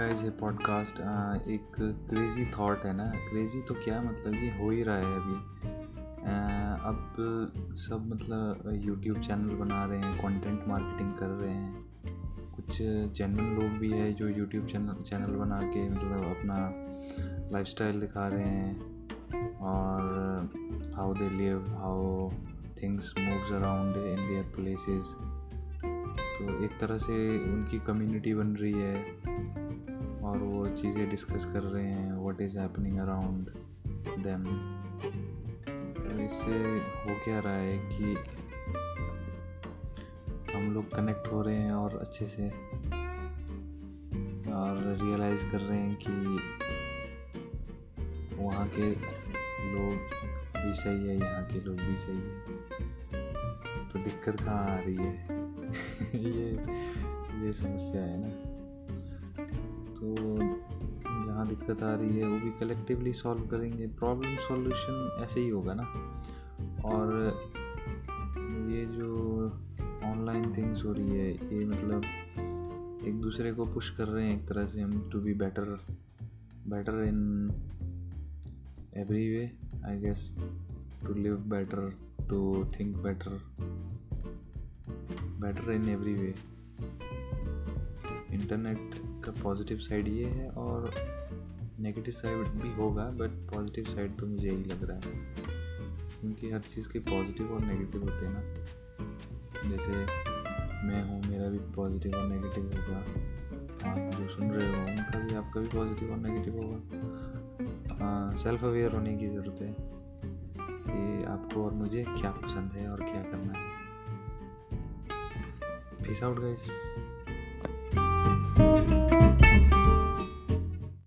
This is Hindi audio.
ए पॉडकास्ट एक क्रेज़ी थॉट है ना। क्रेज़ी तो क्या मतलब ये हो ही रहा है अभी। अब सब मतलब यूट्यूब चैनल बना रहे हैं कंटेंट मार्केटिंग कर रहे हैं। कुछ जेनवन लोग भी है जो यूट्यूब चैनल चैनल बना के मतलब अपना लाइफस्टाइल दिखा रहे हैं और how they live how things moves around in their places तो एक तरह से उनकी कम्युनिटी बन रही है। और वो चीज़ें डिस्कस कर रहे हैं what is happening around them तो इससे हो क्या रहा है कि हम लोग कनेक्ट हो रहे हैं और अच्छे से और रियलाइज़ कर रहे हैं कि वहाँ के लोग भी सही है, यहाँ के लोग भी सही है। तो दिक्कत कहाँ आ रही है? ये ये समस्या है ना। दिक्कत आ रही है, वो भी कलेक्टिवली सॉल्व करेंगे। प्रॉब्लम सॉल्यूशन ऐसे ही होगा ना। और ये जो ऑनलाइन थिंग्स हो रही है, ये मतलब एक दूसरे को पुश कर रहे हैं एक तरह से हम to be better better in every way I guess to live better to think better better in every way internet का पॉजिटिव साइड ये है और नेगेटिव साइड भी होगा बट पॉजिटिव साइड तो मुझे यही लग रहा है। क्योंकि हर चीज़ के पॉजिटिव और नेगेटिव होते हैं ना। जैसे मैं हूँ, मेरा भी पॉजिटिव और नेगेटिव होगा। आप जो सुन रहे हो, उनका भी, आपका भी पॉजिटिव और नेगेटिव होगा। सेल्फ अवेयर होने की ज़रूरत है कि आपको और मुझे क्या पसंद है और क्या करना है। Peace out guys.